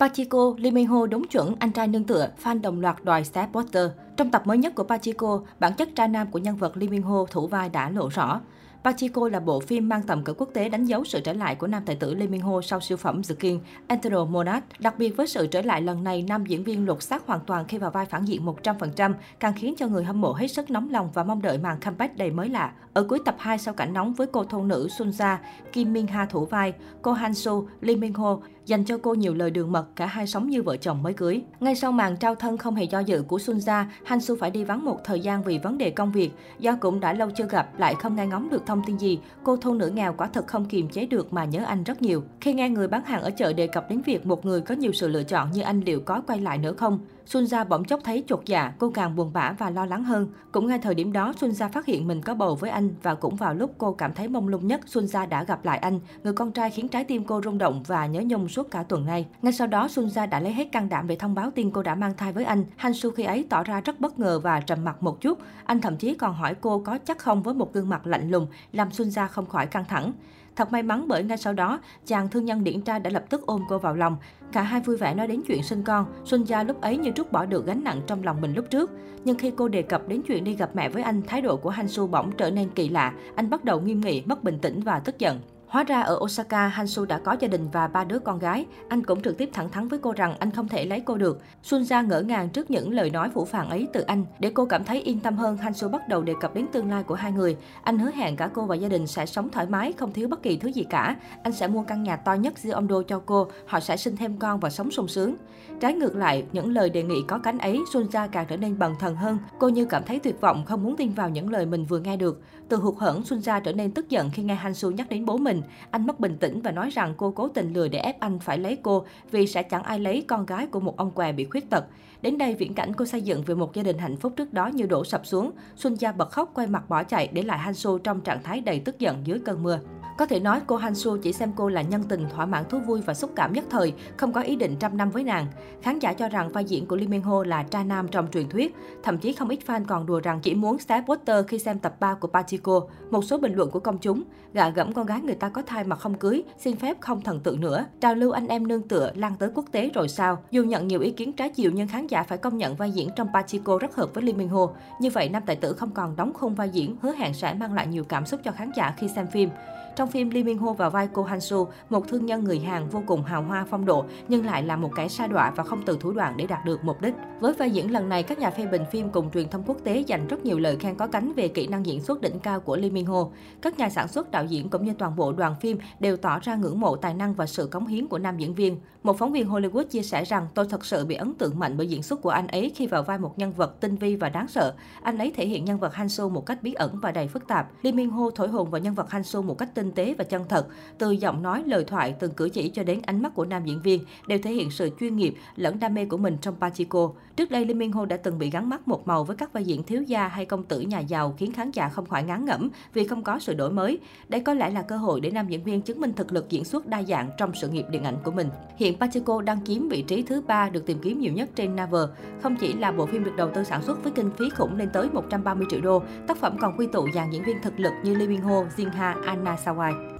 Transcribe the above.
Pachiko, Lee Min Ho đúng chuẩn anh trai nương tựa, fan đồng loạt đòi xé Poster. Trong tập mới nhất của Pachiko, bản chất trai nam của nhân vật Lee Min Ho thủ vai đã lộ rõ. Pachiko là bộ phim mang tầm cỡ quốc tế đánh dấu sự trở lại của nam tài tử Lee Min Ho sau siêu phẩm The King, Enter Monarch. Đặc biệt với sự trở lại lần này, nam diễn viên lột xác hoàn toàn khi vào vai phản diện 100%, càng khiến cho người hâm mộ hết sức nóng lòng và mong đợi màn comeback đầy mới lạ. Ở cuối tập 2 sau cảnh nóng với cô thôn nữ Sun Ja, Kim Min Ha thủ vai, cô Han Soo, Lee Min Ho dành cho cô nhiều lời đường mật, cả hai sống như vợ chồng mới cưới. Ngay sau màn trao thân không hề do dự của Sunja Han Soo phải đi vắng một thời gian vì vấn đề công việc. Do cũng đã lâu chưa gặp, lại không nghe ngóng được thông tin gì, cô thôn nữ nghèo quả thật không kiềm chế được mà nhớ anh rất nhiều. Khi nghe người bán hàng ở chợ đề cập đến việc một người có nhiều sự lựa chọn như anh liệu có quay lại nữa không, Sunja bỗng chốc thấy chột dạ, cô càng buồn bã và lo lắng hơn. Cũng ngay thời điểm đó, Sunja phát hiện mình có bầu với anh và cũng vào lúc cô cảm thấy mông lung nhất, Sunja đã gặp lại anh, người con trai khiến trái tim cô rung động và nhớ nhung suốt cả tuần nay. Ngay sau đó, Sunja đã lấy hết can đảm để thông báo tin cô đã mang thai với anh. Han Su khi ấy tỏ ra rất bất ngờ và trầm mặc một chút. Anh thậm chí còn hỏi cô có chắc không với một gương mặt lạnh lùng, làm Sunja không khỏi căng thẳng. Thật may mắn bởi ngay sau đó, chàng thương nhân điển trai đã lập tức ôm cô vào lòng. Cả hai vui vẻ nói đến chuyện sinh con. Xuân Gia lúc ấy như trút bỏ được gánh nặng trong lòng mình lúc trước. Nhưng khi cô đề cập đến chuyện đi gặp mẹ với anh, thái độ của Han Su bỗng trở nên kỳ lạ. Anh bắt đầu nghiêm nghị, mất bình tĩnh và tức giận. Hóa ra ở Osaka, Hansu đã có gia đình và ba đứa con gái. Anh cũng trực tiếp thẳng thắn với cô rằng anh không thể lấy cô được. Sunja ngỡ ngàng trước những lời nói phủ phàng ấy từ anh. Để cô cảm thấy yên tâm hơn, Hansu bắt đầu đề cập đến tương lai của hai người. Anh hứa hẹn cả cô và gia đình sẽ sống thoải mái, không thiếu bất kỳ thứ gì cả. Anh sẽ mua căn nhà to nhất Jeondo cho cô, họ sẽ sinh thêm con và sống sung sướng. Trái ngược lại, những lời đề nghị có cánh ấy, Sunja càng trở nên bần thần hơn. Cô như cảm thấy tuyệt vọng, không muốn tin vào những lời mình vừa nghe được. Từ hụt hẫng, Sunja trở nên tức giận khi nghe Hansu nhắc đến bố mình. Anh mất bình tĩnh và nói rằng cô cố tình lừa để ép anh phải lấy cô vì sẽ chẳng ai lấy con gái của một ông què bị khuyết tật. Đến đây, viễn cảnh cô xây dựng về một gia đình hạnh phúc trước đó như đổ sập xuống. Xuân Gia bật khóc quay mặt bỏ chạy để lại Hansu trong trạng thái đầy tức giận dưới cơn mưa. Có thể nói cô Han su chỉ xem cô là nhân tình thỏa mãn thú vui và xúc cảm nhất thời, không có ý định trăm năm với nàng. Khán giả cho rằng vai diễn của Lee Min Ho là trai nam trong truyền thuyết. Thậm chí không ít fan còn đùa rằng chỉ muốn Star Potter khi xem tập 3 của Pachiko. Một số bình luận của công chúng, gạ gẫm con gái người ta có thai mà không cưới, xin phép không thần tượng nữa. Trào lưu anh em nương tựa lan tới quốc tế rồi sao? Dù nhận nhiều ý kiến trái chiều nhưng khán giả phải công nhận vai diễn trong Pachiko rất hợp với Lee Min Ho. Như vậy, nam tài tử không còn đóng khung vai diễn, hứa hẹn sẽ mang lại nhiều cảm xúc cho khán giả khi xem phim. Trong phim, Lee Min Ho vào vai cô Han Soo, một thương nhân người Hàn vô cùng hào hoa phong độ, nhưng lại là một kẻ sa đọa và không từ thủ đoạn để đạt được mục đích. Với vai diễn lần này, các nhà phê bình phim cùng truyền thông quốc tế dành rất nhiều lời khen có cánh về kỹ năng diễn xuất đỉnh cao của Lee Min Ho. Các nhà sản xuất, đạo diễn cũng như toàn bộ đoàn phim đều tỏ ra ngưỡng mộ tài năng và sự cống hiến của nam diễn viên. Một phóng viên Hollywood chia sẻ rằng tôi thật sự bị ấn tượng mạnh bởi diễn xuất của anh ấy khi vào vai một nhân vật tinh vi và đáng sợ. Anh ấy thể hiện nhân vật Han Soo một cách bí ẩn và đầy phức tạp. Lee Min Ho thổi hồn vào nhân vật Han Soo một cách tinh tế và chân thật. Từ giọng nói, lời thoại, từng cử chỉ cho đến ánh mắt của nam diễn viên đều thể hiện sự chuyên nghiệp lẫn đam mê của mình trong Pachiko. Trước đây, Lee Min Ho đã từng bị gắn mắt một màu với các vai diễn thiếu gia hay công tử nhà giàu khiến khán giả không khỏi ngán ngẩm vì không có sự đổi mới. Đây có lẽ là cơ hội để để nam diễn viên chứng minh thực lực diễn xuất đa dạng trong sự nghiệp điện ảnh của mình. Hiện Pacheco đang chiếm vị trí thứ ba được tìm kiếm nhiều nhất trên Naver. Không chỉ là bộ phim được đầu tư sản xuất với kinh phí khủng lên tới 130 triệu đô, tác phẩm còn quy tụ dàn diễn viên thực lực như Lee Min Ho, Jin Ha, Anna Sawai.